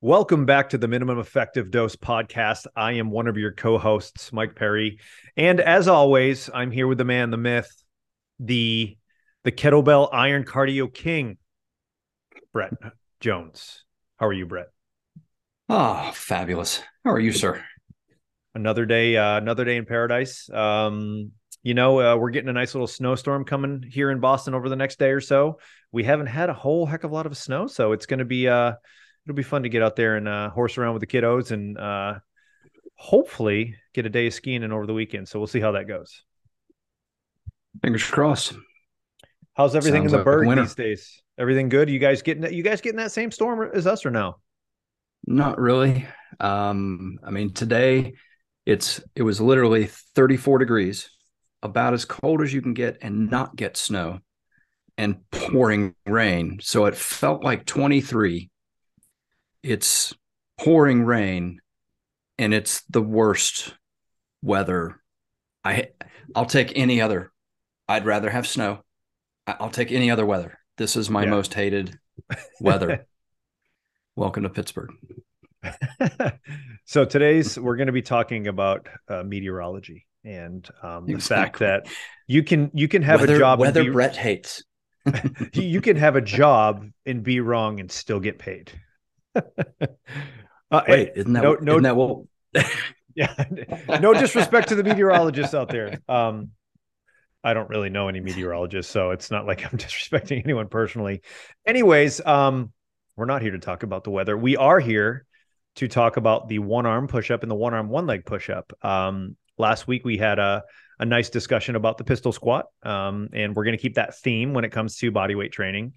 Welcome back to the Minimum Effective Dose podcast. I am one of your co hosts, Mike Perry. And as always, I'm here with the man, the myth, the the kettlebell iron cardio king, Brett Jones. How are you, Brett? Oh, fabulous. How are you, sir? Another day, uh, another day in paradise. Um, you know, uh, we're getting a nice little snowstorm coming here in Boston over the next day or so. We haven't had a whole heck of a lot of snow, so it's going to be uh it'll be fun to get out there and uh, horse around with the kiddos and uh, hopefully get a day of skiing in over the weekend. So we'll see how that goes. Fingers crossed. How's everything Sounds in the like bird these days? Everything good? You guys getting that? You guys getting that same storm as us or no? Not really. Um, I mean, today it's it was literally 34 degrees, about as cold as you can get, and not get snow, and pouring rain. So it felt like 23 it's pouring rain and it's the worst weather. I I'll take any other. I'd rather have snow. I'll take any other weather. This is my yeah. most hated weather. Welcome to Pittsburgh. so today's we're going to be talking about uh, meteorology and um, the exactly. fact that you can you can have weather, a job weather be, Brett hates. you can have a job and be wrong and still get paid. Uh, Wait, isn't that no, no, isn't that what? yeah, no disrespect to the meteorologists out there. Um, I don't really know any meteorologists, so it's not like I'm disrespecting anyone personally. Anyways, um, we're not here to talk about the weather. We are here to talk about the one arm push up and the one arm one leg push up. Um, last week we had a a nice discussion about the pistol squat, um, and we're going to keep that theme when it comes to body weight training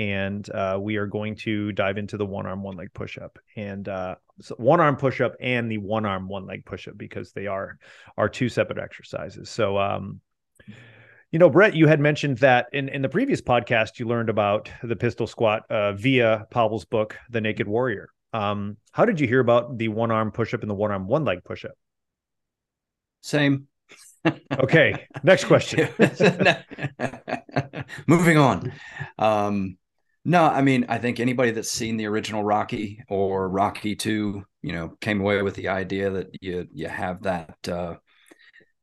and uh, we are going to dive into the one arm one leg push up and uh, so one arm push up and the one arm one leg push up because they are are two separate exercises. So um, you know brett you had mentioned that in, in the previous podcast you learned about the pistol squat uh, via pavel's book the naked warrior. Um, how did you hear about the one arm push up and the one arm one leg push up same. Okay next question. Moving on. Um no, I mean, I think anybody that's seen the original Rocky or Rocky Two, you know, came away with the idea that you you have that uh,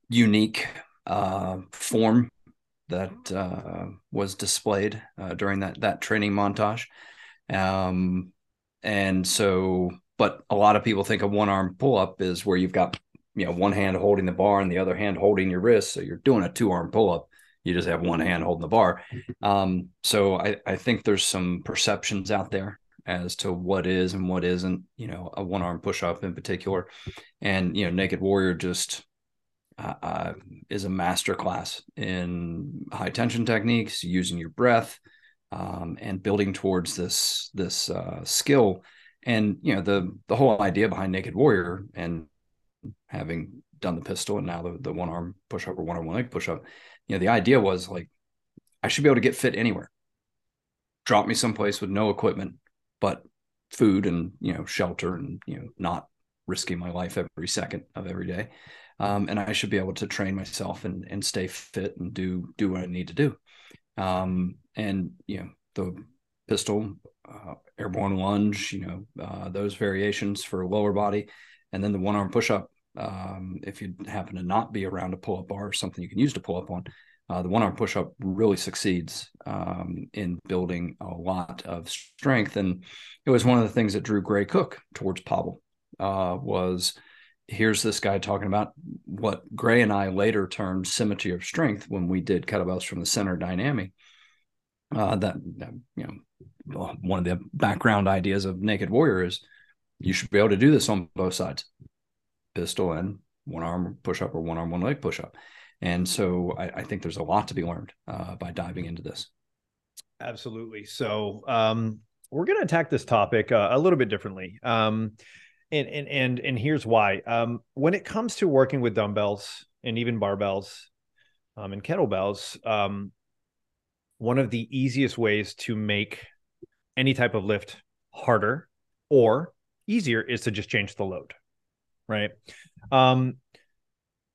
unique uh, form that uh, was displayed uh, during that that training montage, um, and so, but a lot of people think a one arm pull up is where you've got you know one hand holding the bar and the other hand holding your wrist, so you're doing a two arm pull up you just have one hand holding the bar. Um, so I, I think there's some perceptions out there as to what is and what isn't, you know, a one arm push up in particular. And, you know, Naked Warrior just uh, uh, is a master class in high tension techniques, using your breath, um, and building towards this this uh, skill. And you know the the whole idea behind Naked Warrior and having done the pistol and now the, the one arm push up or one arm one leg push up you know the idea was like i should be able to get fit anywhere. Drop me someplace with no equipment but food and you know shelter and you know not risking my life every second of every day. Um, and i should be able to train myself and and stay fit and do do what i need to do. Um, and you know the pistol uh, airborne lunge you know uh, those variations for lower body and then the one arm push up um, if you happen to not be around a pull up bar or something you can use to pull up on, uh, the one arm push up really succeeds um, in building a lot of strength. And it was one of the things that drew Gray Cook towards Pavel uh, was here's this guy talking about what Gray and I later termed symmetry of strength when we did kettlebells from the center dynamic. Uh, that, that, you know, one of the background ideas of Naked Warrior is you should be able to do this on both sides pistol and one arm push up or one arm, one leg push up. And so I, I think there's a lot to be learned uh, by diving into this. Absolutely. So um, we're going to attack this topic uh, a little bit differently. Um, and, and, and, and here's why. Um, when it comes to working with dumbbells and even barbells um, and kettlebells, um, one of the easiest ways to make any type of lift harder or easier is to just change the load, right? Um,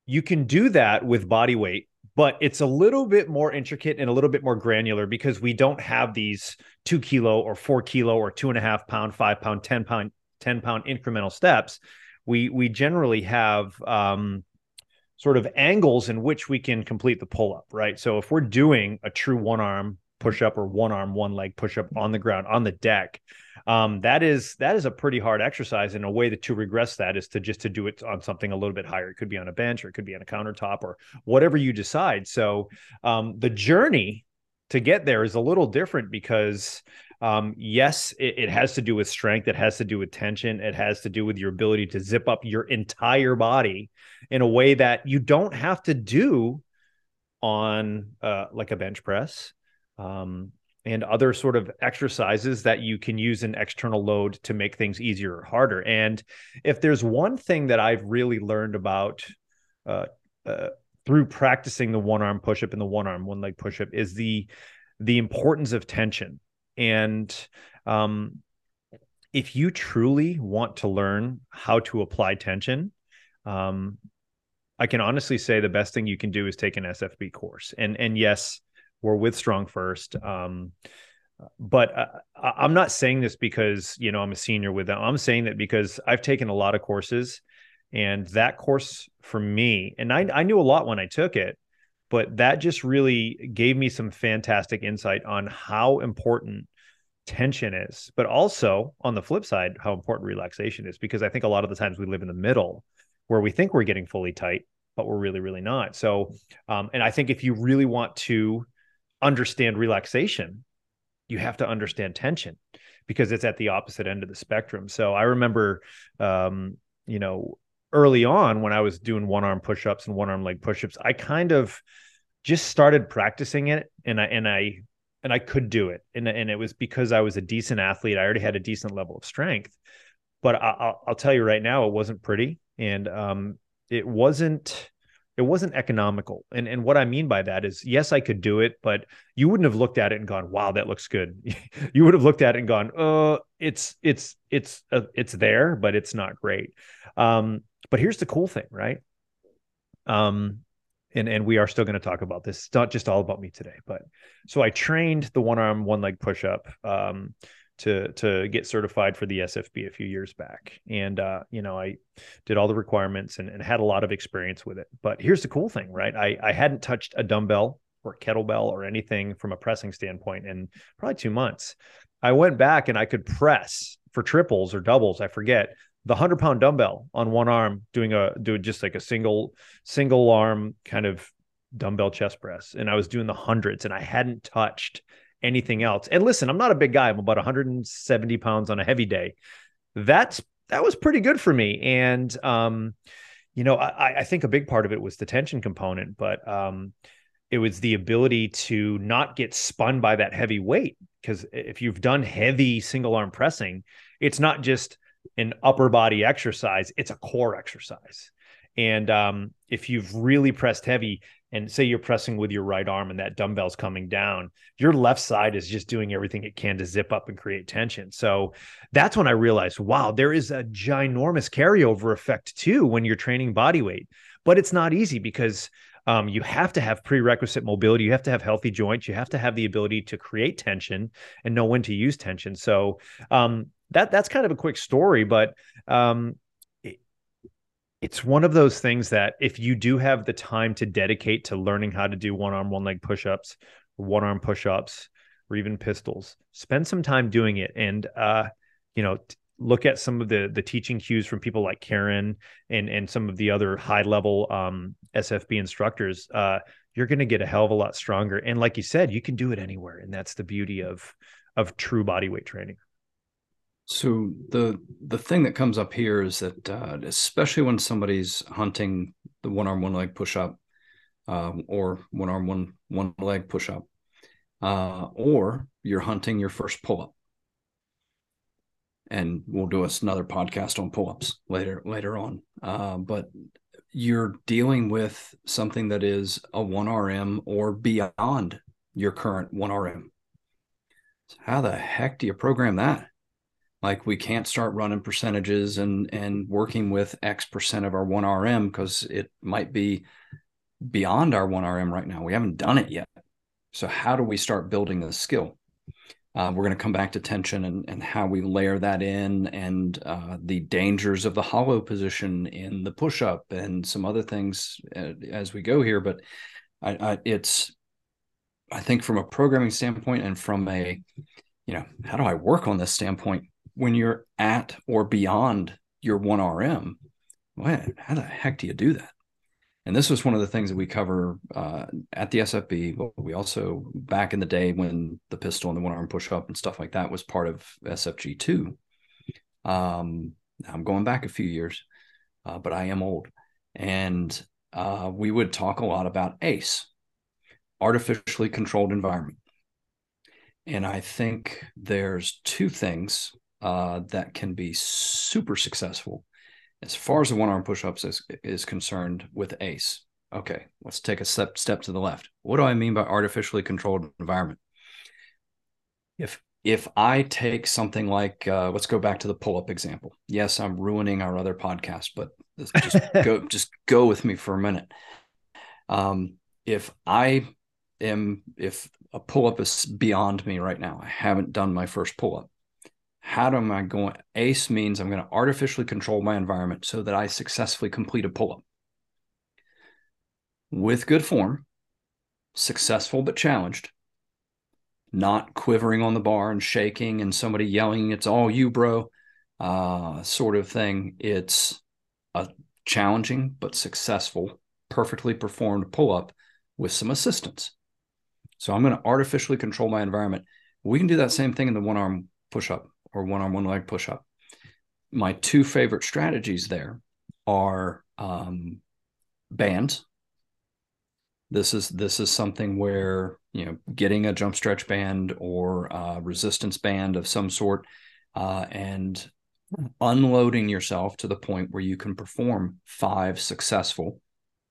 you can do that with body weight, but it's a little bit more intricate and a little bit more granular because we don't have these two kilo or four kilo or two and a half pound, five pound, 10 pound, 10 pound incremental steps. We we generally have um, sort of angles in which we can complete the pull up, right? So if we're doing a true one arm push up or one arm, one leg push up on the ground on the deck, um, that is that is a pretty hard exercise. And a way that to regress that is to just to do it on something a little bit higher. It could be on a bench or it could be on a countertop or whatever you decide. So um, the journey to get there is a little different because um, yes, it, it, has to do with strength. It has to do with tension. It has to do with your ability to zip up your entire body in a way that you don't have to do on uh, like a bench press um, and other sort of exercises that you can use an external load to make things easier or harder. And if there's one thing that I've really learned about uh, uh, through practicing the one arm push up and the one arm one leg push up is the the importance of tension. And um, if you truly want to learn how to apply tension, um, I can honestly say the best thing you can do is take an SFB course. And and yes, we're with StrongFirst. Um, but uh, I'm not saying this because you know I'm a senior with them. I'm saying that because I've taken a lot of courses, and that course for me, and I, I knew a lot when I took it, but that just really gave me some fantastic insight on how important tension is, but also on the flip side, how important relaxation is. Because I think a lot of the times we live in the middle where we think we're getting fully tight, but we're really, really not. So, um, and I think if you really want to understand relaxation, you have to understand tension because it's at the opposite end of the spectrum. So I remember, um, you know, early on when I was doing one arm push ups and one arm leg push ups, I kind of just started practicing it and I, and I, and I could do it. And, and it was because I was a decent athlete. I already had a decent level of strength, but I, will I'll tell you right now, it wasn't pretty. And, um, it wasn't, it wasn't economical. And and what I mean by that is yes, I could do it, but you wouldn't have looked at it and gone, "Wow, that looks good." you would have looked at it and gone, "Uh, it's it's it's uh, it's there, but it's not great." Um, but here's the cool thing, right? Um, and and we are still going to talk about this. It's not just all about me today, but so I trained the one arm, one leg push up. Um, to to get certified for the SFB a few years back. And uh, you know, I did all the requirements and, and had a lot of experience with it. But here's the cool thing, right? I, I hadn't touched a dumbbell or kettlebell or anything from a pressing standpoint in probably two months. I went back and I could press for triples or doubles, I forget, the hundred pound dumbbell on one arm, doing a doing just like a single single arm kind of dumbbell chest press. And I was doing the hundreds and I hadn't touched anything else. And listen, I'm not a big guy. I'm about 170 pounds on a heavy day. That's that was pretty good for me. And um, you know, I, I think a big part of it was the tension component, but um, it was the ability to not get spun by that heavy weight. Because if you've done heavy single arm pressing, it's not just an upper body exercise; it's a core exercise. And um, if you've really pressed heavy, and say you're pressing with your right arm and that dumbbell's coming down, your left side is just doing everything it can to zip up and create tension. So that's when I realized, wow, there is a ginormous carryover effect too when you're training body weight. But it's not easy because um, you have to have prerequisite mobility. You have to have healthy joints. You have to have the ability to create tension and know when to use tension. So um, that that's kind of a quick story, but um, it's one of those things that if you do have the time to dedicate to learning how to do one arm, one leg push ups, one arm push ups, or even pistols, spend some time doing it. And, uh, you know, t- look at some of the the teaching cues from people like Karen and and some of the other high level um, SFB instructors. Uh, you're going to get a hell of a lot stronger. And like you said, you can do it anywhere, and that's the beauty of of true body weight training. So the the thing that comes up here is that uh, especially when somebody's hunting the one arm one leg push up, uh, or one arm, one one leg push up, uh, or you're hunting your first pull up. And we'll do us another podcast on pull ups later later on. Uh, but you're dealing with something that is a one RM or beyond your current one RM. So how the heck do you program that? Like we can't start running percentages and and working with X percent of our one RM because it might be beyond our 1RM right now. We haven't done it yet. So, how do we start building this skill? Uh, we're going to come back to tension and, and how we layer that in and uh, the dangers of the hollow position in the push up and some other things uh, as we go here. But I, I, it's, I think, from a programming standpoint and from a, you know, how do I work on this standpoint when you're at or beyond your 1RM? What, how the heck do you do that? And this was one of the things that we cover uh, at the SFB. But we also, back in the day when the pistol and the one arm push up and stuff like that was part of SFG two. Um, I'm going back a few years, uh, but I am old. And uh, we would talk a lot about ACE, artificially controlled environment. And I think there's two things uh, that can be super successful as far as the one arm push ups is, is concerned with ACE, okay, let's take a step step to the left. What do I mean by artificially controlled environment? If if I take something like uh, let's go back to the pull up example. Yes, I'm ruining our other podcast, but just go just go with me for a minute. Um, if I am if a pull up is beyond me right now, I haven't done my first pull up how am I going? ACE means I'm going to artificially control my environment so that I successfully complete a pull up with good form, successful but challenged, not quivering on the bar and shaking and somebody yelling, it's all you, bro, uh, sort of thing. It's a challenging but successful, perfectly performed pull up with some assistance. So I'm going to artificially control my environment. We can do that same thing in the one arm push up or one on one leg push up. My two favorite strategies there are um, bands. This is this is something where you know getting a jump stretch band or resistance band of some sort, uh, and unloading yourself to the point where you can perform five successful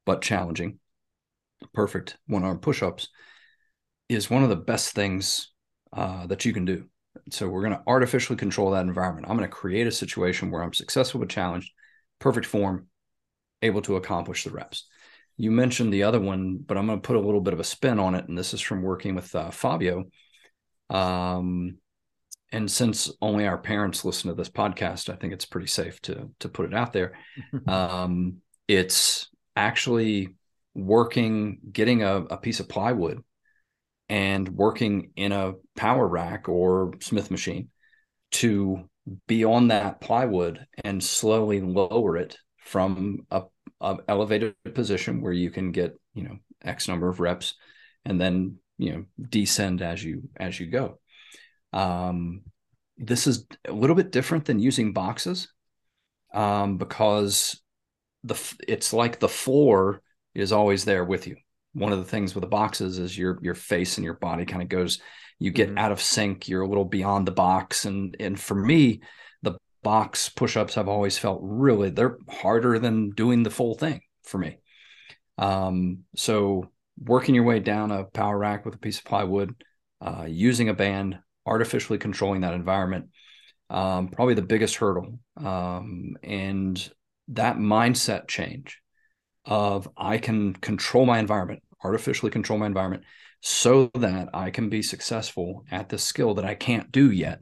but challenging, perfect one arm push ups is one of the best things uh, that you can do. So we're going to artificially control that environment. I'm going to create a situation where I'm successful but challenged, perfect form, able to accomplish the reps. You mentioned the other one, but I'm going to put a little bit of a spin on it. And this is from working with uh, Fabio. Um, and since only our parents listen to this podcast, I think it's pretty safe to to put it out there. um, it's actually working, getting a, a piece of plywood and working in a power rack or Smith machine to be on that plywood and slowly lower it from a, a, elevated position where you can get you know x number of reps and then you know descend as you as you go. Um, this is a little bit different than using boxes um, because the it's like the floor is always there with you one of the things with the boxes is your your face and your body kind of goes you get mm-hmm. out of sync you're a little beyond the box. And and for me the box push-ups have always felt really they're harder than doing the full thing for me. Um, so working your way down a power rack with a piece of plywood uh, using a band artificially controlling that environment um, probably the biggest hurdle. Um, and that mindset change of I can control my environment, artificially control my environment so that I can be successful at the skill that I can't do yet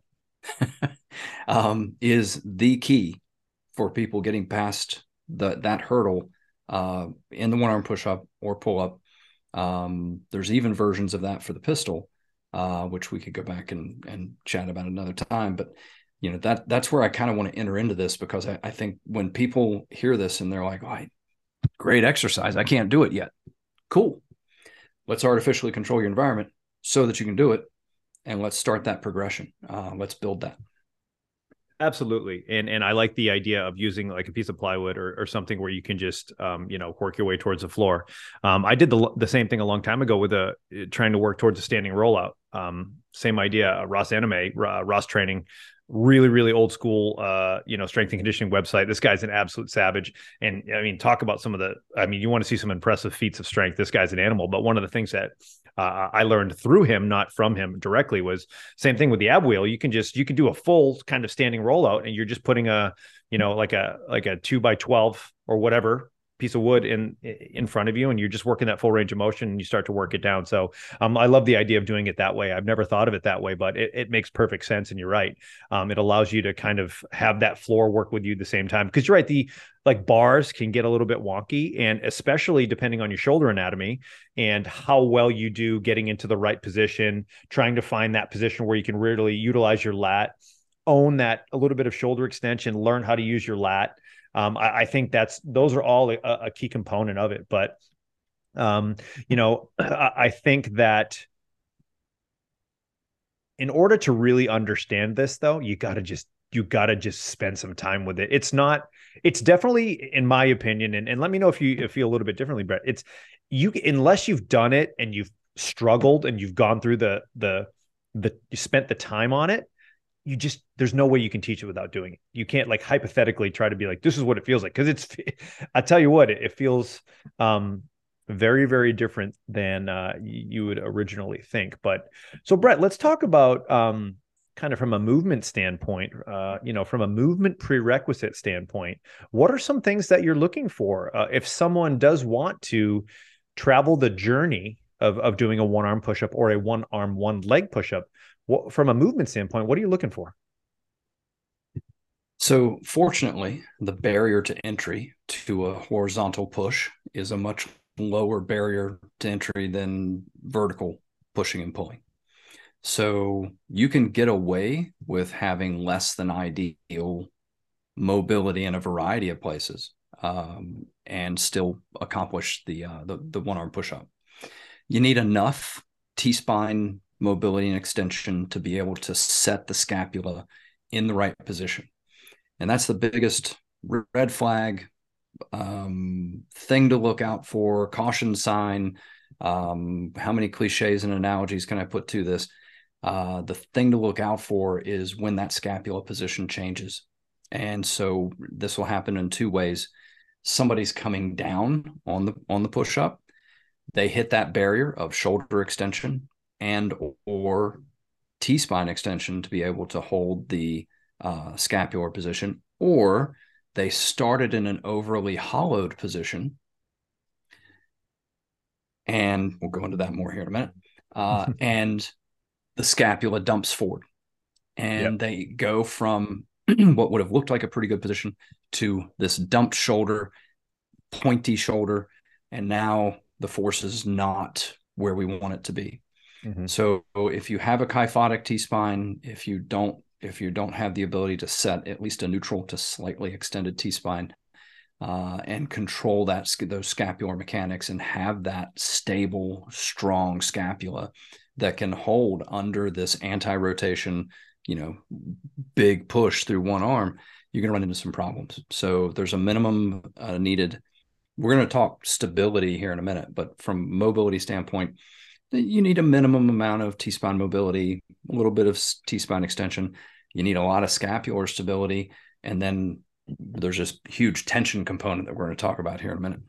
um, is the key for people getting past the that hurdle uh, in the one arm push up or pull up. Um, there's even versions of that for the pistol, uh, which we could go back and and chat about another time. But you know that that's where I kind of want to enter into this because I, I, think when people hear this and they're like, oh, I Great exercise. I can't do it yet. Cool. Let's artificially control your environment so that you can do it. And let's start that progression. Uh, let's build that. Absolutely, and and I like the idea of using like a piece of plywood or, or something where you can just um, you know work your way towards the floor. Um, I did the the same thing a long time ago with a trying to work towards a standing rollout. Um, same idea. Ross Enamait, uh, Ross Training, really really old school uh you know strength and conditioning website. This guy's an absolute savage. And i mean talk about some of the i mean you want to see some impressive feats of strength. This guy's an animal. But one of the things that uh, I learned through him, not from him directly, was same thing with the ab wheel. You can just you can do a full kind of standing rollout, and you're just putting a you know like a like a two by twelve or whatever piece of wood in in front of you and you're just working that full range of motion and you start to work it down. So um, i love the idea of doing it that way. I've never thought of it that way but it, it makes perfect sense and you're right. Um, it allows you to kind of have that floor work with you at the same time because you're right the like bars can get a little bit wonky and especially depending on your shoulder anatomy and how well you do getting into the right position trying to find that position where you can really utilize your lat own that a little bit of shoulder extension learn how to use your lat um, I, I, think that's those are all a, a key component of it. But um, you know, I, I think that in order to really understand this, though, you got to just you got to just spend some time with it. It's not. It's definitely, in my opinion, and, and let me know if you feel a little bit differently, Brett. It's you unless you've done it and you've struggled and you've gone through the the the you spent the time on it you just there's no way you can teach it without doing it. You can't like hypothetically try to be like this is what it feels like because it's I tell you what it, it feels um very very different than uh you would originally think. But so Brett, let's talk about um kind of from a movement standpoint, uh, you know, from a movement prerequisite standpoint, what are some things that you're looking for uh, if someone does want to travel the journey of of doing a one arm push up or a one arm one leg push up? What, from a movement standpoint, what are you looking for? So, fortunately, the barrier to entry to a horizontal push is a much lower barrier to entry than vertical pushing and pulling. So, you can get away with having less than ideal mobility in a variety of places um, and still accomplish the, uh, the, the one arm push up. You need enough T spine mobility and extension to be able to set the scapula in the right position. And that's the biggest red flag um, thing to look out for, caution sign. Um, how many cliches and analogies can I put to this? Uh, the thing to look out for is when that scapula position changes. And so this will happen in two ways. Somebody's coming down on the on the push up. They hit that barrier of shoulder extension and or T-spine extension to be able to hold the uh, scapular position, or they started in an overly hollowed position. And we'll go into that more here in a minute. Uh, and the scapula dumps forward. And yep. they go from what would have looked like a pretty good position to this dumped shoulder, pointy shoulder. And now the force is not where we want it to be. Mm-hmm. So if you have a kyphotic T spine, if you don't if you don't have the ability to set at least a neutral to slightly extended T spine uh, and control that those scapular mechanics and have that stable, strong scapula that can hold under this anti-rotation, you know, big push through one arm, you're going to run into some problems. So there's a minimum uh, needed. We're going to talk stability here in a minute, but from mobility standpoint, you need a minimum amount of T spine mobility, a little bit of T spine extension. You need a lot of scapular stability. And then there's this huge tension component that we're going to talk about here in a minute.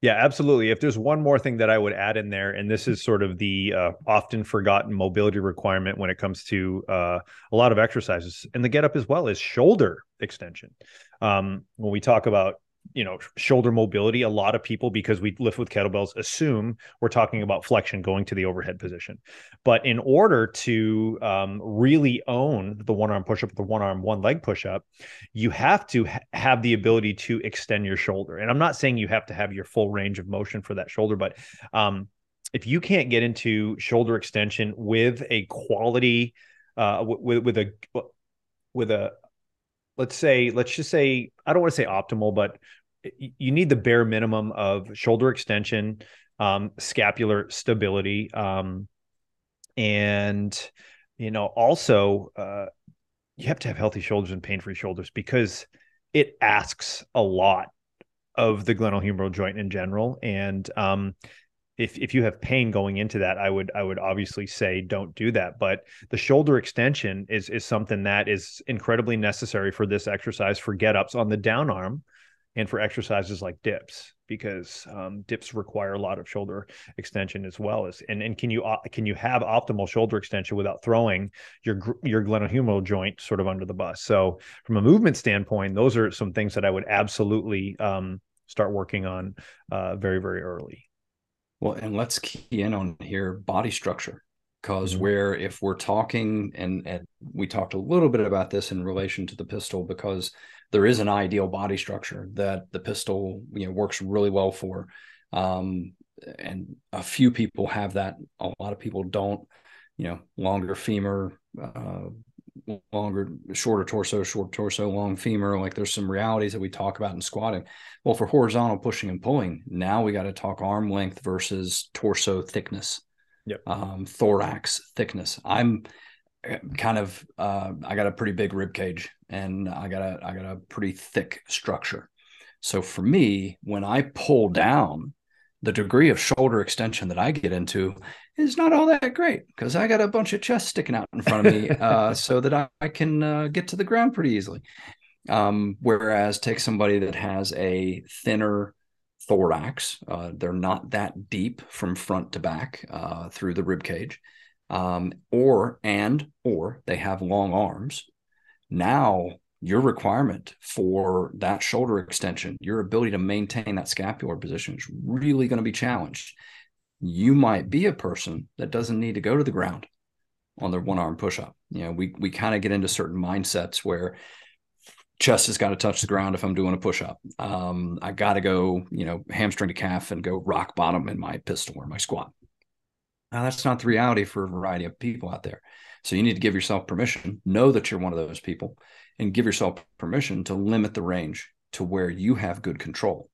Yeah, absolutely. If there's one more thing that I would add in there, and this is sort of the uh, often forgotten mobility requirement when it comes to uh, a lot of exercises, and the get up as well, is shoulder extension. Um, when we talk about you know shoulder mobility a lot of people because we lift with kettlebells assume we're talking about flexion going to the overhead position. But in order to um, really own the one arm push up the one arm one leg push up you have to ha- have the ability to extend your shoulder. And i'm not saying you have to have your full range of motion for that shoulder but um, if you can't get into shoulder extension with a quality uh, with with a with a let's say let's just say i don't want to say optimal but you need the bare minimum of shoulder extension um, scapular stability um, and you know also uh, you have to have healthy shoulders and pain-free shoulders because it asks a lot of the glenohumeral joint in general. And um, if if you have pain going into that, I would I would obviously say don't do that. But the shoulder extension is is something that is incredibly necessary for this exercise for get ups on the down arm and for exercises like dips because um, dips require a lot of shoulder extension as well as and, and can you uh, can you have optimal shoulder extension without throwing your your glenohumeral joint sort of under the bus so from a movement standpoint those are some things that i would absolutely um, start working on uh, very very early well and let's key in on here body structure because mm-hmm. where if we're talking and, and we talked a little bit about this in relation to the pistol because there is an ideal body structure that the pistol you know works really well for um, and a few people have that a lot of people don't you know longer femur uh, longer shorter torso short torso long femur like there's some realities that we talk about in squatting well for horizontal pushing and pulling now we got to talk arm length versus torso thickness yep. um, thorax thickness i'm kind of uh, I got a pretty big rib cage and I got a I got a pretty thick structure. So for me, when I pull down, the degree of shoulder extension that I get into is not all that great because I got a bunch of chest sticking out in front of me, uh, so that I, I can uh, get to the ground pretty easily. Um, whereas take somebody that has a thinner thorax, uh, they're not that deep from front to back uh, through the rib cage um, or and or they have long arms now your requirement for that shoulder extension your ability to maintain that scapular position is really going to be challenged you might be a person that doesn't need to go to the ground on their one arm push up you know we we kind of get into certain mindsets where chest has got to touch the ground if I'm doing a push up. Um, I got to go, you know, hamstring to calf and go rock bottom in my pistol or my squat. Now, that's not the reality for a variety of people out there. So you need to give yourself permission, know that you're one of those people, and give yourself permission to limit the range to where you have good control.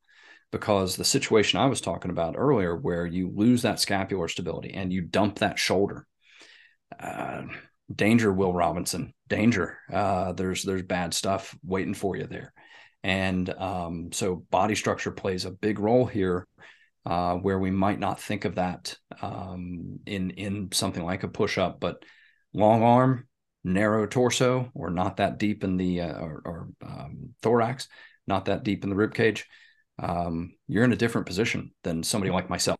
Because the situation I was talking about earlier, where you lose that scapular stability and you dump that shoulder, uh, danger, Will Robinson, danger. Uh, there's there's bad stuff waiting for you there, and um, so body structure plays a big role here uh, where we might not think of that um, in in something like a push up, but long arm, narrow torso, or not that deep in the uh, or, or um, thorax, not that deep in the rib cage. Um, you're in a different position than somebody like myself.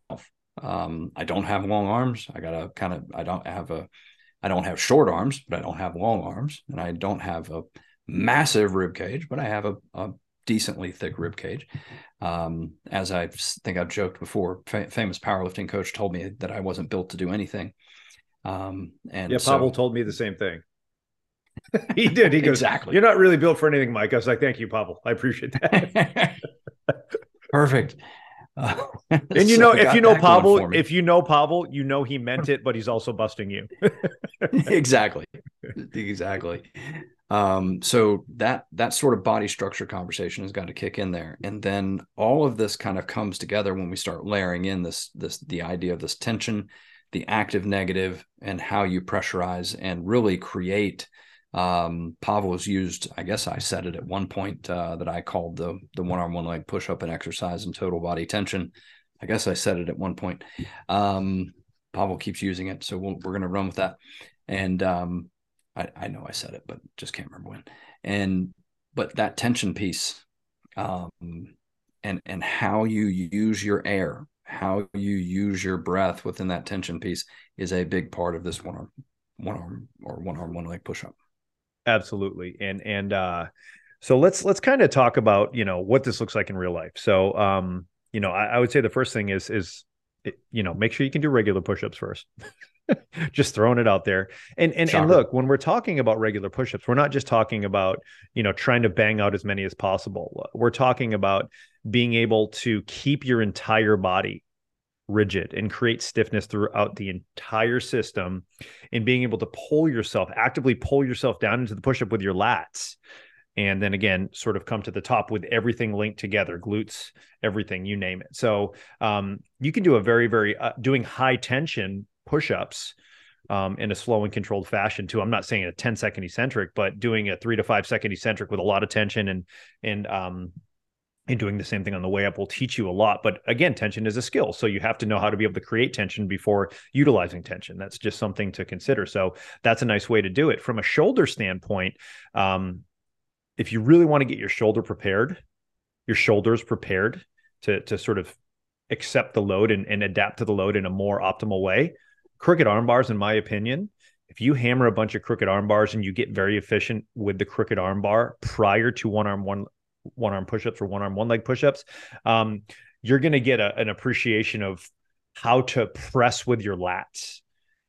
Um, I don't have long arms. I got to kind of. I don't have a. I don't have short arms, but I don't have long arms, and I don't have a massive rib cage, but I have a, a decently thick rib cage. Um, as I think I've joked before, fa- famous powerlifting coach told me that I wasn't built to do anything. Um, and yeah, Pavel so, told me the same thing. he did. He goes, exactly. You're not really built for anything, Mike. I was like, Thank you, Pavel. I appreciate that. Perfect. Uh, and you so know, if you know Pavel, if you know Pavel, you know he meant it, but he's also busting you. exactly. Exactly. Um, so that that sort of body structure conversation has got to kick in there, and then all of this kind of comes together when we start layering in this this the idea of this tension, the active negative, and how you pressurize and really create. Um, Pavel has used, I guess I said it at one point uh, that I called the the one arm one leg push up and exercise and total body tension. I guess I said it at one point. Um, Pavel keeps using it, so we we are going to run with that. And um, I, I know I said it, but just can't remember when. And but that tension piece, um, and and how you use your air, how you use your breath within that tension piece is a big part of this one arm, one arm or one arm, one leg push up. Absolutely, and and uh, so let's let's kind of talk about you know what this looks like in real life. So um, you know, I, I would say the first thing is is you know make sure you can do regular push-ups first just throwing it out there. And and, and look, when we're talking about regular push-ups, we're not just talking about, you know, trying to bang out as many as possible. We're talking about being able to keep your entire body rigid and create stiffness throughout the entire system and being able to pull yourself actively pull yourself down into the push-up with your lats and then again sort of come to the top with everything linked together glutes everything you name it so um, you can do a very very uh, doing high tension push-ups um, in a slow and controlled fashion too. I'm not saying a 10 second eccentric, but doing a three to five second eccentric with a lot of tension and and um and doing the same thing on the way up will teach you a lot. But again, tension is a skill. So you have to know how to be able to create tension before utilizing tension. That's just something to consider. So that's a nice way to do it. From a shoulder standpoint, um, if you really want to get your shoulder prepared, your shoulders prepared to, to sort of accept the load and, and adapt to the load in a more optimal way, crooked arm bars, in my opinion, if you hammer a bunch of crooked arm bars and you get very efficient with the crooked arm bar prior to one arm one one arm push-ups or one arm one leg push-ups um, you're going to get a, an appreciation of how to press with your lats.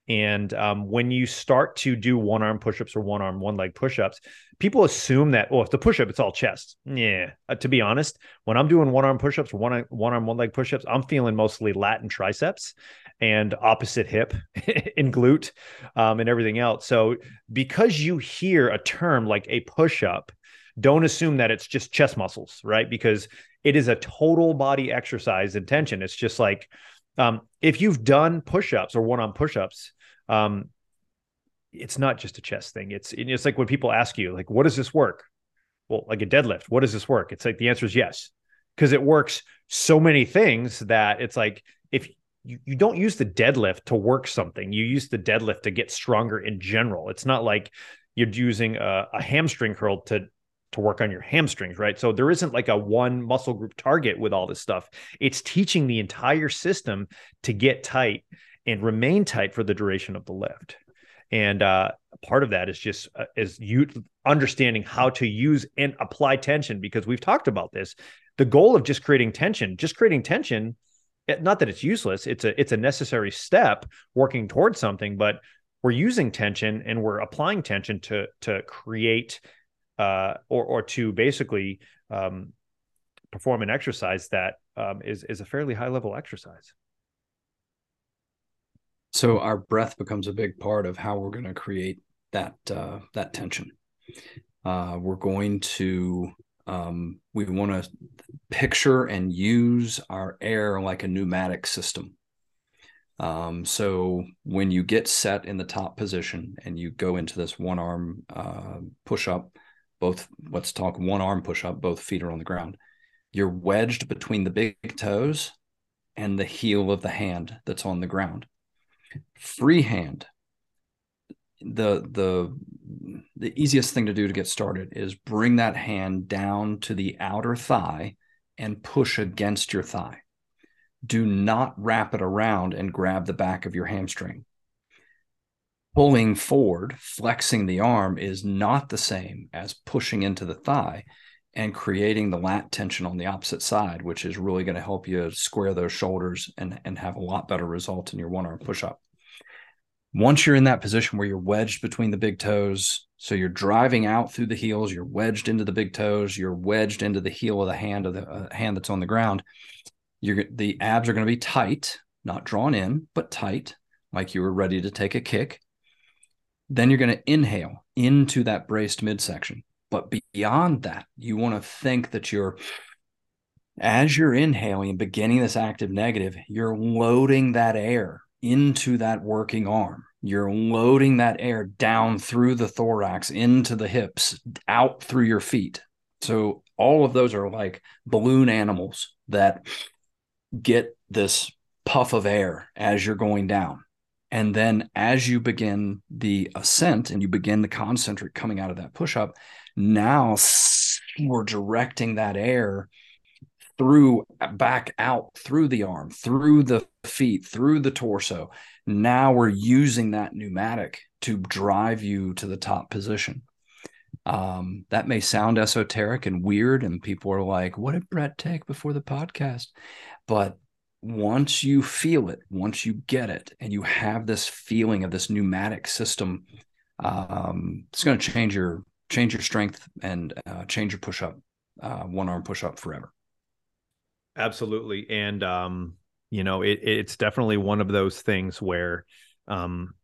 And um, when you start to do one arm push-ups or one arm one leg push-ups people assume that oh if the push-up it's all chest. Yeah uh, to be honest when i'm doing one arm push-ups or one, one arm one leg push-ups i'm feeling mostly lat and triceps and opposite hip and glute um, and everything else. So because you hear a term like a push-up don't assume that it's just chest muscles, right? Because it is a total body exercise intention. It's just like um, if you've done push-ups or one-on push-ups, um, it's not just a chest thing. It's it's like when people ask you, like, what does this work? Well, like a deadlift, what does this work? It's like the answer is yes, because it works so many things that it's like if you, you don't use the deadlift to work something, you use the deadlift to get stronger in general. It's not like you're using a, a hamstring curl to to work on your hamstrings, right? So there isn't like a one muscle group target with all this stuff. It's teaching the entire system to get tight and remain tight for the duration of the lift. And uh, part of that is just uh, is you understanding how to use and apply tension because we've talked about this. The goal of just creating tension, just creating tension, not that it's useless. It's a it's a necessary step working towards something, but we're using tension and we're applying tension to to create uh, or or to basically um, perform an exercise that um, is is a fairly high level exercise. So our breath becomes a big part of how we're going to create that uh, that tension. Uh, we're going to um, we want to picture and use our air like a pneumatic system. Um, so when you get set in the top position and you go into this one arm uh, push up, both let's talk one arm push up both feet are on the ground. You're wedged between the big toes and the heel of the hand that's on the ground. Free hand. The the the easiest thing to do to get started is bring that hand down to the outer thigh and push against your thigh. Do not wrap it around and grab the back of your hamstring pulling forward, flexing the arm is not the same as pushing into the thigh and creating the lat tension on the opposite side, which is really going to help you square those shoulders and, and have a lot better result in your one arm push up. Once you're in that position where you're wedged between the big toes, so you're driving out through the heels, you're wedged into the big toes, you're wedged into the heel of the hand of the uh, hand that's on the ground. You're the abs are going to be tight, not drawn in, but tight, like you were ready to take a kick then you're going to inhale into that braced midsection. But beyond that, you want to think that you're, as you're inhaling and beginning this active negative, you're loading that air into that working arm. You're loading that air down through the thorax, into the hips, out through your feet. So all of those are like balloon animals that get this puff of air as you're going down. And then as you begin the ascent and you begin the concentric coming out of that push up, now we're directing that air through back out through the arm, through the feet, through the torso. Now we're using that pneumatic to drive you to the top position. Um, that may sound esoteric and weird, and people are like, "What did Brett take before the podcast?" But once you feel it, once you get it, and you have this feeling of this pneumatic system, um, it's going to change your change your strength and uh, change your push up, uh, one arm push up forever. Absolutely, and um, you know it, it's definitely one of those things where, um,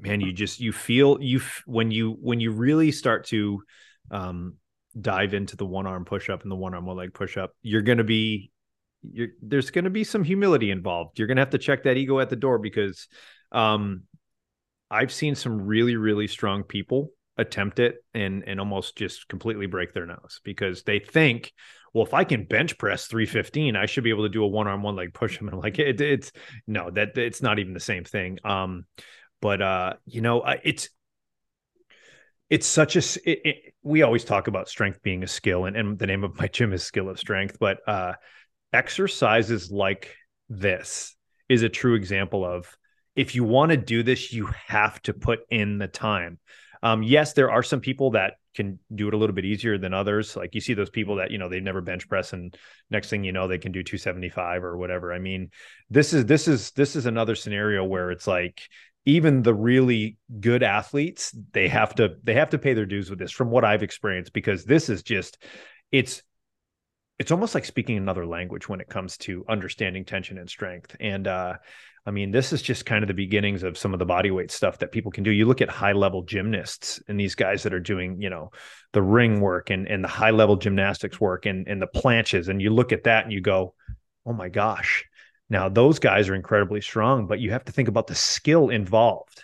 man, you just you feel you when you when you really start to um, dive into the one arm push up and the one arm one leg push up, you're going to be there's going to be some humility involved. You're going to have to check that ego at the door because um, I've seen some really, really strong people attempt it and and almost just completely break their nose because they think, well, if I can bench press 315, I should be able to do a one arm, one leg push. And I'm like, it, it's no, that it's not even the same thing. Um, but uh, you know, it's it's such a it, it, we always talk about strength being a skill and, and the name of my gym is skill of strength but uh exercises like this is a true example of if you want to do this you have to put in the time. Um yes there are some people that can do it a little bit easier than others. Like you see those people that you know they've never bench press and next thing you know they can do 275 or whatever. I mean this is this is this is another scenario where it's like even the really good athletes they have to they have to pay their dues with this from what i've experienced because this is just it's it's almost like speaking another language when it comes to understanding tension and strength and uh i mean this is just kind of the beginnings of some of the body weight stuff that people can do you look at high level gymnasts and these guys that are doing you know the ring work and and the high level gymnastics work and and the planches and you look at that and you go oh my gosh now, those guys are incredibly strong, but you have to think about the skill involved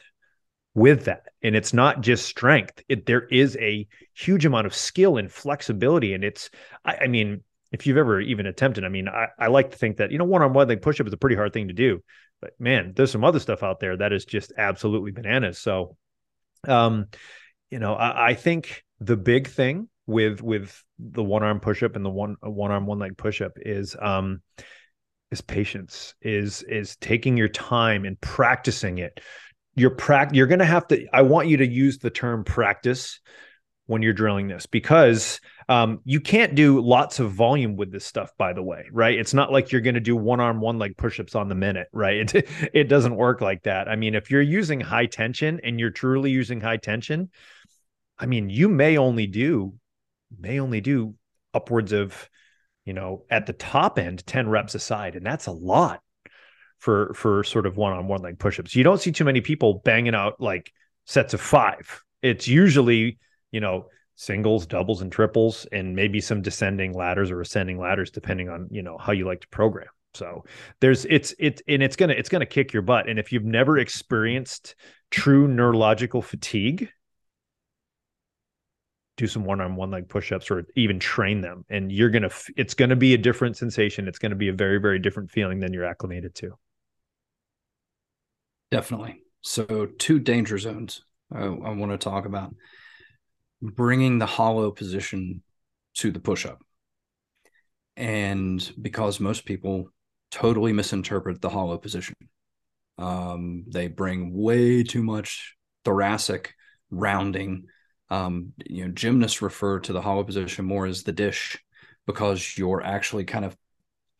with that. And it's not just strength, it, there is a huge amount of skill and flexibility. And it's, I, I mean, if you've ever even attempted, I mean, I, I like to think that, you know, one on one leg push up is a pretty hard thing to do. But man, there's some other stuff out there that is just absolutely bananas. So, um, you know, I, I think the big thing with with the one arm push up and the one one arm one leg push up is um is patience is is taking your time and practicing it you're prac you're going to have to i want you to use the term practice when you're drilling this because um, you can't do lots of volume with this stuff by the way right it's not like you're going to do one arm one leg push-ups on the minute right it, it doesn't work like that i mean if you're using high tension and you're truly using high tension i mean you may only do may only do upwards of you know, at the top end, 10 reps aside. And that's a lot for for sort of one-on-one leg push-ups. You don't see too many people banging out like sets of five. It's usually, you know, singles, doubles, and triples, and maybe some descending ladders or ascending ladders, depending on, you know, how you like to program. So there's it's it and it's gonna it's gonna kick your butt. And if you've never experienced true neurological fatigue, do some one arm one leg push-ups or even train them and you're to it's to be a different sensation it's to be a very very different feeling than you're acclimated to definitely so two danger zones uh, I, I want to talk about bringing the hollow position to the push-up. And because most people totally misinterpret the hollow position um, they bring way too much thoracic rounding. Um, you know, gymnasts refer to the hollow position more as the dish because you're actually kind of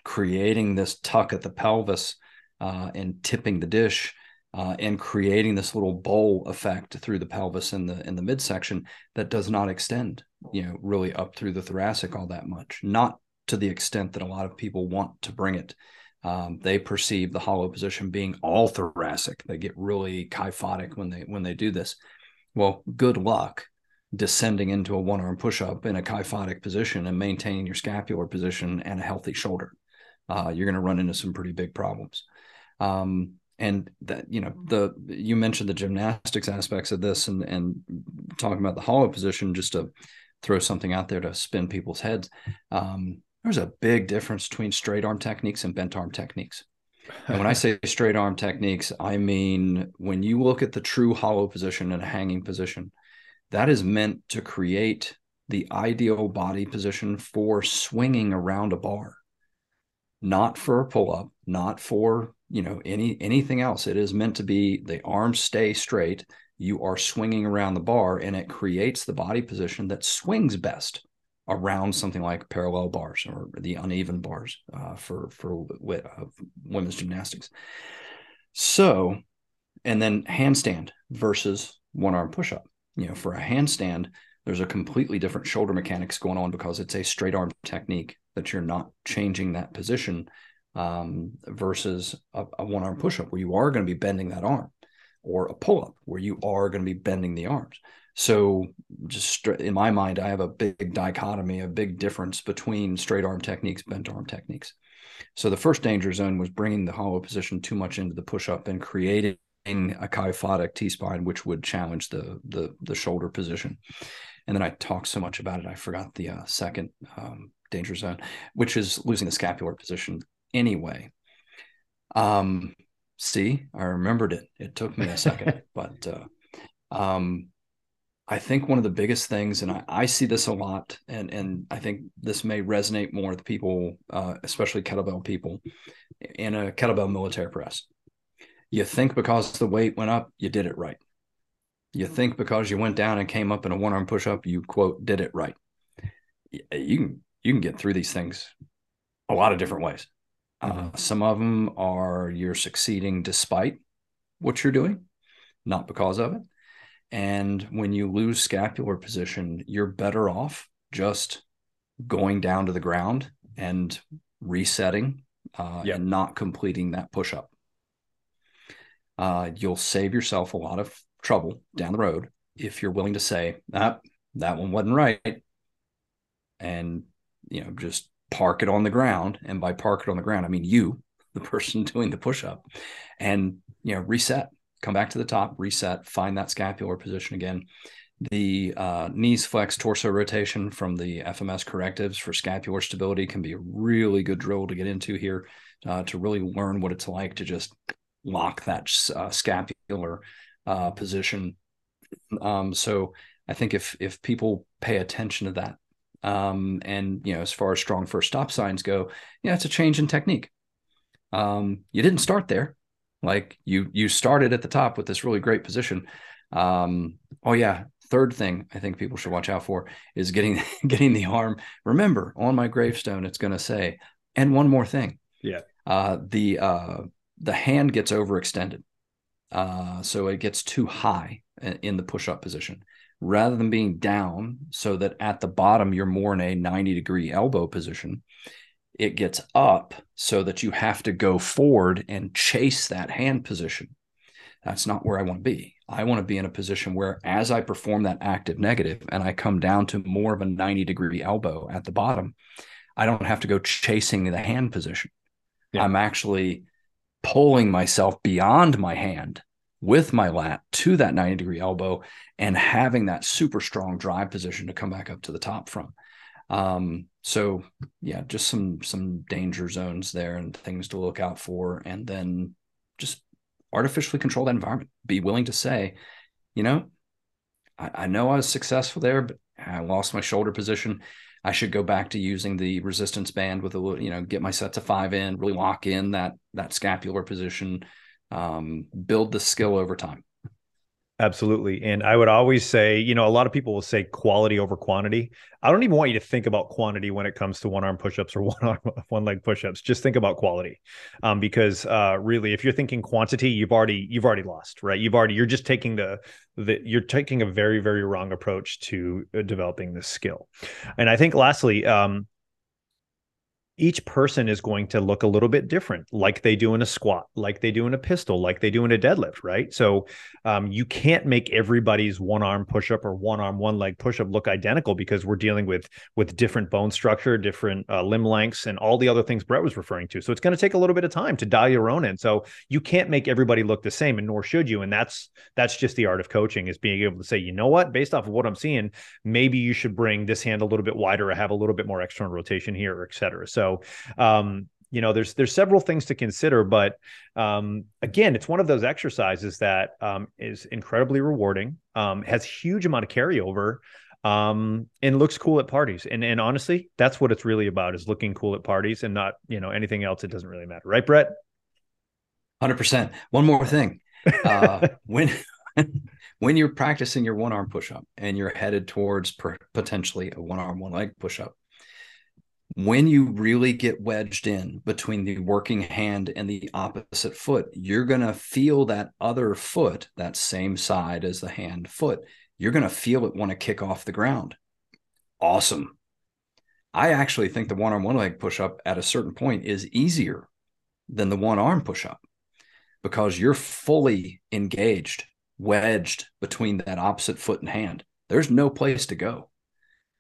creating this tuck at the pelvis uh, and tipping the dish uh, and creating this little bowl effect through the pelvis in the in the midsection that does not extend, you know, really up through the thoracic all that much. Not to the extent that a lot of people want to bring it. Um, they perceive the hollow position being all thoracic. They get really kyphotic when they when they do this. Well, good luck descending into a one arm push up in a kyphotic position and maintaining your scapular position and a healthy shoulder. Uh, you're going to run into some pretty big problems. Um, and that you know the you mentioned the gymnastics aspects of this and and talking about the hollow position just to throw something out there to spin people's heads um, there's a big difference between straight arm techniques and bent arm techniques. And when i say straight arm techniques i mean when you look at the true hollow position and a hanging position that is meant to create the ideal body position for swinging around a bar. Not for a pull up not for you know any anything else. It is meant to be the arms stay straight you are swinging around the bar and it creates the body position that swings best around something like parallel bars or the uneven bars uh, for for uh, women's gymnastics. So and then handstand versus one arm push up you know, for a handstand, there's a completely different shoulder mechanics going on because it's a straight arm technique that you're not changing that position um, versus a, a one arm push up where you are going to be bending that arm or a pull up where you are going to be bending the arms. So, just in my mind, I have a big dichotomy, a big difference between straight arm techniques, bent arm techniques. So, the first danger zone was bringing the hollow position too much into the push up and creating a kyphotic T spine, which would challenge the the the shoulder position. And then I talked so much about it, I forgot the uh, second um, danger zone, which is losing the scapular position anyway. Um, see, I remembered it. It took me a second, but uh, um, I think one of the biggest things, and I, I, see this a lot, and and I think this may resonate more with people, uh, especially kettlebell people, in a kettlebell military press. You think because the weight went up, you did it right. You think because you went down and came up in a one arm push up, you quote did it right. You can you can get through these things a lot of different ways. Uh, mm-hmm. some of them are you're succeeding despite what you're doing, not because of it. And when you lose scapular position, you're better off just going down to the ground and resetting uh, yep. and not completing that push up. Uh, you'll save yourself a lot of trouble down the road if you're willing to say, ah, that one wasn't right. And, you know, just park it on the ground. And by park it on the ground, I mean you, the person doing the push up, and, you know, reset, come back to the top, reset, find that scapular position again. The uh, knees flex torso rotation from the FMS correctives for scapular stability can be a really good drill to get into here uh, to really learn what it's like to just lock that uh, scapular uh, position. Um, so I think if if people pay attention to that, um, and you know, as far as StrongFirst stop signs go, yeah, it's a change in technique. Um, you didn't start there, like you you started at the top with this really great position. Um, oh yeah, third thing I think people should watch out for is getting getting the arm. Remember, on my gravestone, it's going to say, and one more thing. Yeah. Uh, the uh, the hand gets overextended, uh, so it gets too high in the push up position rather than being down, so that at the bottom you're more in a ninety degree elbow position. It gets up so that you have to go forward and chase that hand position. That's not where I want to be. I want to be in a position where, as I perform that active negative and I come down to more of a 90 degree elbow at the bottom, I don't have to go chasing the hand position. Yeah. I'm actually pulling myself beyond my hand with my lat to that 90 degree elbow and having that super strong drive position to come back up to the top from. Um, so yeah, just some some danger zones there and things to look out for, and then just artificially control that environment. Be willing to say, you know, I, I know I was successful there, but I lost my shoulder position. I should go back to using the resistance band with a little, you know, get my set to five in, really lock in that that scapular position, um, build the skill over time. Absolutely. And I would always say, you know, a lot of people will say quality over quantity. I don't even want you to think about quantity when it comes to one arm push-ups or one arm one leg push-ups. Just think about quality. Um, because uh, really if you're thinking quantity, you've already you've already lost, right? You've already you're just taking the the you're taking a very very wrong approach to uh, developing this skill. And I think lastly, um, each person is going to look a little bit different, like they do in a squat, like they do in a pistol, like they do in a deadlift, right? So um, you can't make everybody's one arm push up or one arm, one leg push up look identical because we're dealing with with different bone structure, different uh, limb lengths, and all the other things Brett was referring to. So it's going to take a little bit of time to dial your own in. So you can't make everybody look the same, and nor should you. And that's that's just the art of coaching is being able to say, you know what, based off of what I'm seeing, maybe you should bring this hand a little bit wider or have a little bit more external rotation here, et cetera. So so, um, you know, there's there's several things to consider, but um, again, it's one of those exercises that um, is incredibly rewarding, um, has huge amount of carryover, um, and looks cool at parties. And and honestly, that's what it's really about: is looking cool at parties and not you know anything else. It doesn't really matter, right, Brett? Hundred percent. One more thing, uh, when when you're practicing your one arm push up and you're headed towards per- potentially a one arm one leg push up when you really get wedged in between the working hand and the opposite foot, you're going to feel that other foot, that same side as the hand foot, you're going to feel it want to kick off the ground. Awesome. I actually think the one arm, one leg push up at a certain point is easier than the one arm push up because you're fully engaged, wedged between that opposite foot and hand. There's no place to go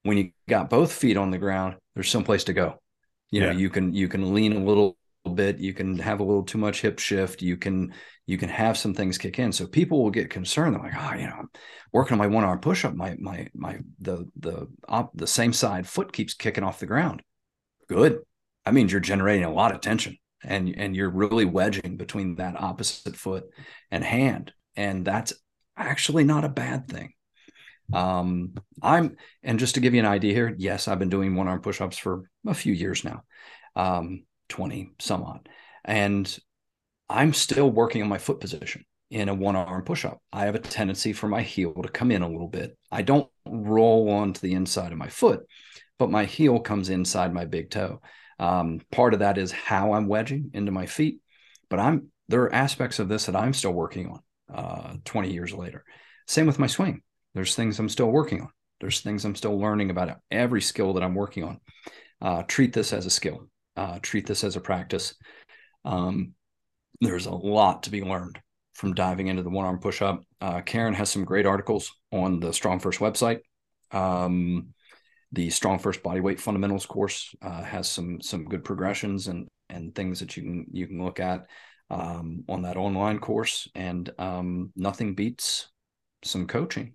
when you got both feet on the ground, there's some place to go. You know, you can you can lean a little bit you can have a little too much hip shift you can you can have some things kick in. So people will get concerned. They're like oh you know i'm working on my one arm push up my my my the the op, the same side foot keeps kicking off the ground. Good. That means you're generating a lot of tension and and you're really wedging between that opposite foot and hand. And that's actually not a bad thing um i'm and just to give you an idea here yes i've been doing one arm push-ups for a few years now um 20 some odd and i'm still working on my foot position in a one arm push up i have a tendency for my heel to come in a little bit. I don't roll onto the inside of my foot but my heel comes inside my big toe. Um, part of that is how i'm wedging into my feet but i'm there are aspects of this that i'm still working on uh, 20 years later. Same with my swing there's things i'm still working on there's things i'm still learning about every skill that i'm working on uh, treat this as a skill uh, treat this as a practice. Um, there's a lot to be learned from diving into the one arm push up. Uh, Karen has some great articles on the StrongFirst website. Um, the StrongFirst Bodyweight Fundamentals course uh, has some some good progressions and and things that you can you can look at um, on that online course. And um, nothing beats some coaching.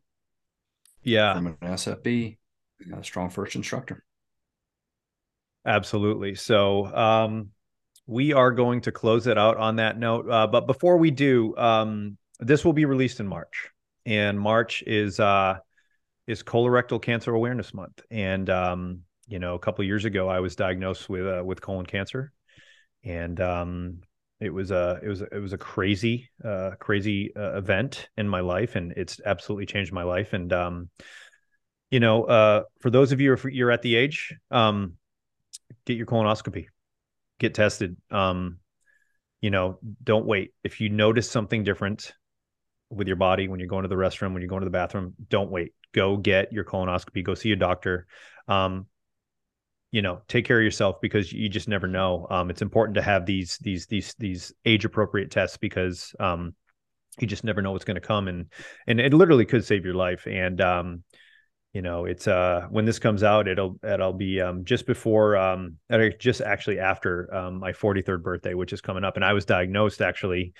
Yeah, from an SFB, a StrongFirst instructor. Absolutely. So um, we are going to close it out on that note. Uh, but before we do, um, this will be released in March, and March is uh, is colorectal cancer awareness month. And um, you know, a couple years ago, I was diagnosed with uh, with colon cancer, and um, it was a it was it was a crazy uh, crazy uh, event in my life, and it's absolutely changed my life. And um, you know, uh, for those of you if you're at the age, um, get your colonoscopy, get tested. Um, you know, don't wait. If you notice something different with your body when you're going to the restroom, when you're going to the bathroom, don't wait. Go get your colonoscopy. Go see a doctor. Um, you know, take care of yourself because you just never know. Um, it's important to have these these these these age appropriate tests because um, you just never know what's going to come and and it literally could save your life. And um, you know it's uh when this comes out it'll it'll be um just before um just actually after um my 43rd birthday which is coming up and i was diagnosed actually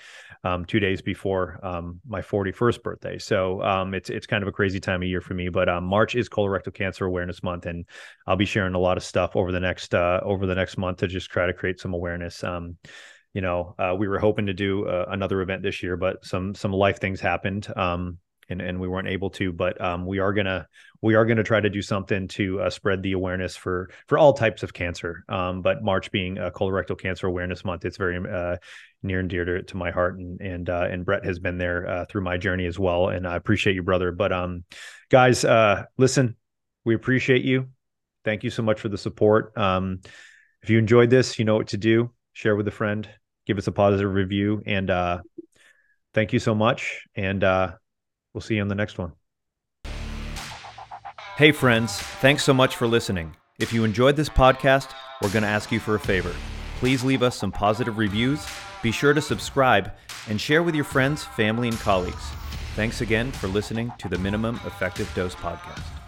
um two days before um my 41st birthday so um it's it's kind of a crazy time of year for me but um march is colorectal cancer awareness month and i'll be sharing a lot of stuff over the next uh over the next month to just try to create some awareness um you know, uh, we were hoping to do uh, another event this year, but some some life things happened. Um, and and we weren't able to but um, we are gonna we are gonna try to do something to uh, spread the awareness for for all types of cancer. Um, but march being a colorectal cancer awareness month it's very uh, near and dear to, to my heart and and uh, and brett has been there uh, through my journey as well and i appreciate you brother. But um guys uh, listen we appreciate you. Thank you so much for the support. Um if you enjoyed this you know what to do. Share with a friend. Give us a positive review and uh thank you so much and uh We'll see you on the next one. Hey, friends, thanks so much for listening. If you enjoyed this podcast, we're going to ask you for a favor. Please leave us some positive reviews, be sure to subscribe, and share with your friends, family, and colleagues. Thanks again for listening to the Minimum Effective Dose Podcast.